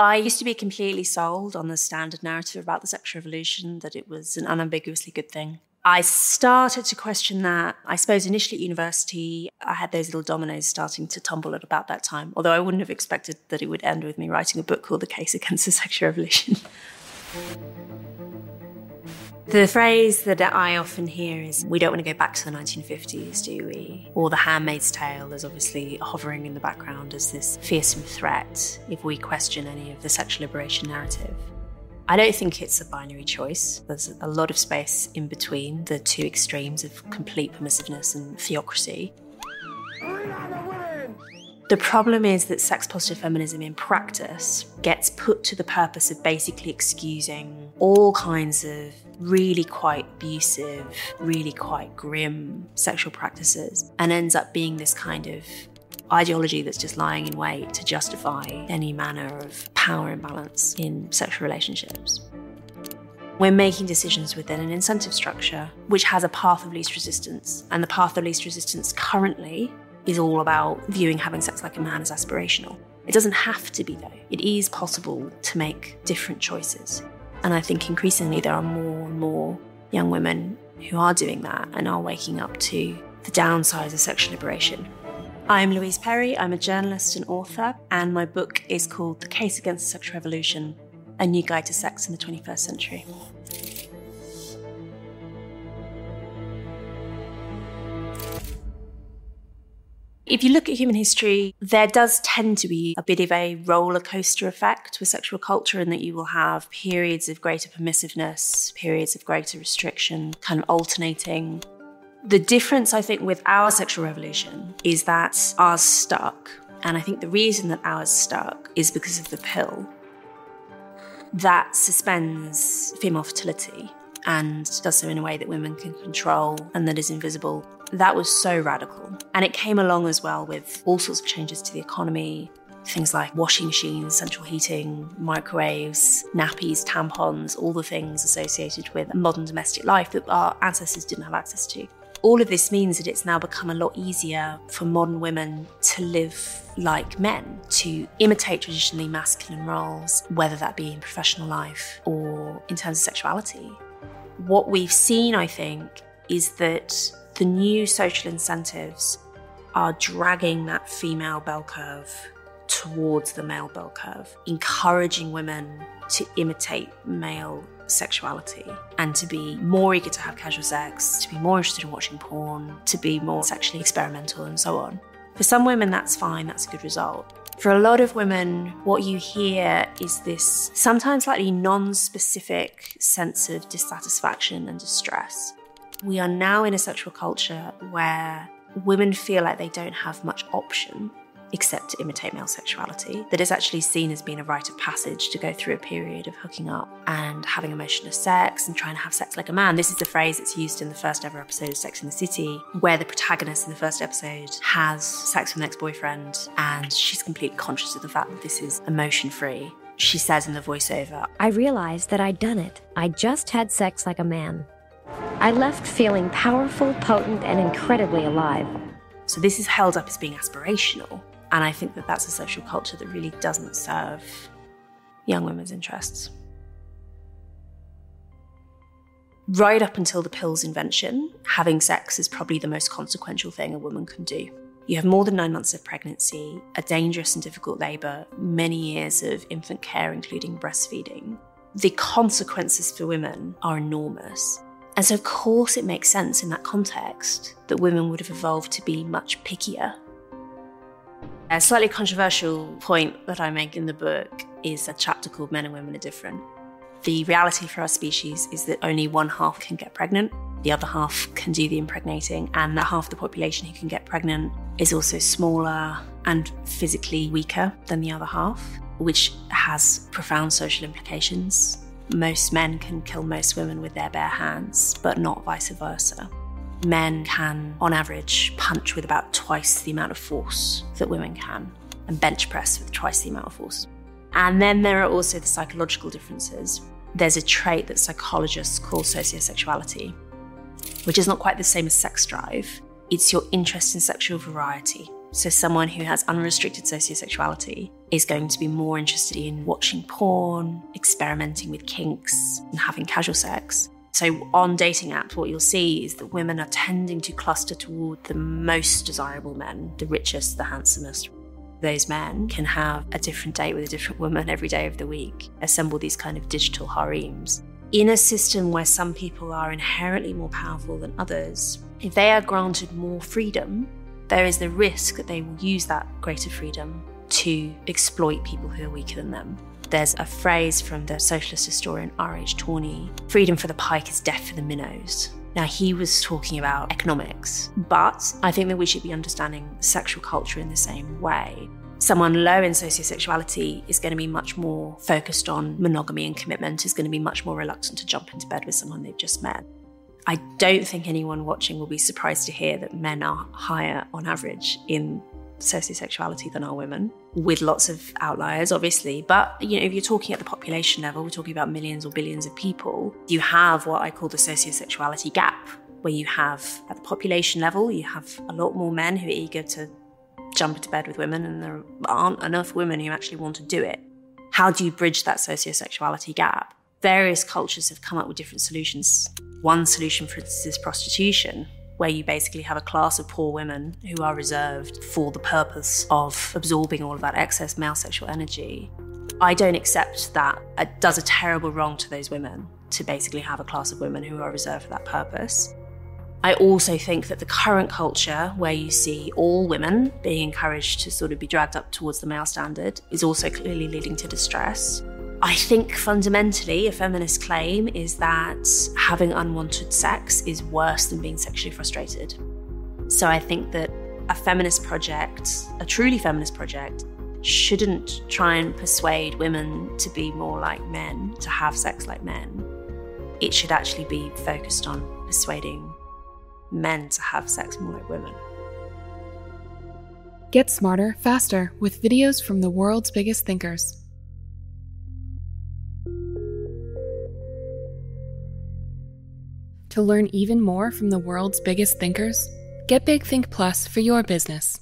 I used to be completely sold on the standard narrative about the sexual revolution, that it was an unambiguously good thing. I started to question that. I suppose initially at university, I had those little dominoes starting to tumble at about that time, although I wouldn't have expected that it would end with me writing a book called The Case Against the Sexual Revolution. The phrase that I often hear is, we don't want to go back to the 1950s, do we? Or The Handmaid's Tale is obviously hovering in the background as this fearsome threat if we question any of the sexual liberation narrative. I don't think it's a binary choice. There's a lot of space in between the two extremes of complete permissiveness and theocracy. The problem is that sex positive feminism in practice gets put to the purpose of basically excusing all kinds of really quite abusive, really quite grim sexual practices and ends up being this kind of ideology that's just lying in wait to justify any manner of power imbalance in sexual relationships. We're making decisions within an incentive structure which has a path of least resistance. And the path of least resistance currently is all about viewing having sex like a man as aspirational. It doesn't have to be, though. It is possible to make different choices. And I think increasingly there are more and more young women who are doing that and are waking up to the downsides of sexual liberation. I'm Louise Perry, I'm a journalist and author, and my book is called The Case Against the Sexual Revolution A New Guide to Sex in the 21st Century. If you look at human history, there does tend to be a bit of a roller coaster effect with sexual culture, in that you will have periods of greater permissiveness, periods of greater restriction, kind of alternating. The difference, I think, with our sexual revolution is that ours stuck. And I think the reason that ours stuck is because of the pill that suspends female fertility and does so in a way that women can control and that is invisible. That was so radical. And it came along as well with all sorts of changes to the economy. Things like washing machines, central heating, microwaves, nappies, tampons, all the things associated with modern domestic life that our ancestors didn't have access to. All of this means that it's now become a lot easier for modern women to live like men, to imitate traditionally masculine roles, whether that be in professional life or in terms of sexuality. What we've seen, I think, is that the new social incentives are dragging that female bell curve towards the male bell curve, encouraging women to imitate male sexuality and to be more eager to have casual sex, to be more interested in watching porn, to be more sexually experimental, and so on. For some women, that's fine, that's a good result. For a lot of women, what you hear is this sometimes slightly non specific sense of dissatisfaction and distress. We are now in a sexual culture where women feel like they don't have much option except to imitate male sexuality, that is actually seen as being a rite of passage to go through a period of hooking up and having emotionless sex and trying to have sex like a man. This is the phrase that's used in the first ever episode of Sex in the City, where the protagonist in the first episode has sex with an ex boyfriend and she's completely conscious of the fact that this is emotion free. She says in the voiceover, I realized that I'd done it. I just had sex like a man. I left feeling powerful, potent, and incredibly alive. So this is held up as being aspirational. And I think that that's a social culture that really doesn't serve young women's interests. Right up until the pill's invention, having sex is probably the most consequential thing a woman can do. You have more than nine months of pregnancy, a dangerous and difficult labour, many years of infant care, including breastfeeding. The consequences for women are enormous. And so, of course, it makes sense in that context that women would have evolved to be much pickier a slightly controversial point that I make in the book is a chapter called Men and Women Are Different. The reality for our species is that only one half can get pregnant, the other half can do the impregnating, and that half the population who can get pregnant is also smaller and physically weaker than the other half, which has profound social implications. Most men can kill most women with their bare hands, but not vice versa men can, on average, punch with about twice the amount of force that women can, and bench press with twice the amount of force. And then there are also the psychological differences. There's a trait that psychologists call sociosexuality, which is not quite the same as sex drive. It's your interest in sexual variety. So, someone who has unrestricted sociosexuality is going to be more interested in watching porn, experimenting with kinks, and having casual sex. So, on dating apps, what you'll see is that women are tending to cluster toward the most desirable men, the richest, the handsomest. Those men can have a different date with a different woman every day of the week, assemble these kind of digital harems. In a system where some people are inherently more powerful than others, if they are granted more freedom, there is the risk that they will use that greater freedom to exploit people who are weaker than them. There's a phrase from the socialist historian R.H. Tawney freedom for the pike is death for the minnows. Now, he was talking about economics, but I think that we should be understanding sexual culture in the same way. Someone low in sociosexuality is going to be much more focused on monogamy and commitment, is going to be much more reluctant to jump into bed with someone they've just met. I don't think anyone watching will be surprised to hear that men are higher on average in sociosexuality than are women, with lots of outliers, obviously. But you know, if you're talking at the population level, we're talking about millions or billions of people. You have what I call the sociosexuality gap, where you have at the population level, you have a lot more men who are eager to jump into bed with women, and there aren't enough women who actually want to do it. How do you bridge that sociosexuality gap? Various cultures have come up with different solutions. One solution, for instance, is prostitution, where you basically have a class of poor women who are reserved for the purpose of absorbing all of that excess male sexual energy. I don't accept that it does a terrible wrong to those women to basically have a class of women who are reserved for that purpose. I also think that the current culture, where you see all women being encouraged to sort of be dragged up towards the male standard, is also clearly leading to distress. I think fundamentally, a feminist claim is that having unwanted sex is worse than being sexually frustrated. So I think that a feminist project, a truly feminist project, shouldn't try and persuade women to be more like men, to have sex like men. It should actually be focused on persuading men to have sex more like women. Get smarter, faster with videos from the world's biggest thinkers. To learn even more from the world's biggest thinkers, get Big Think Plus for your business.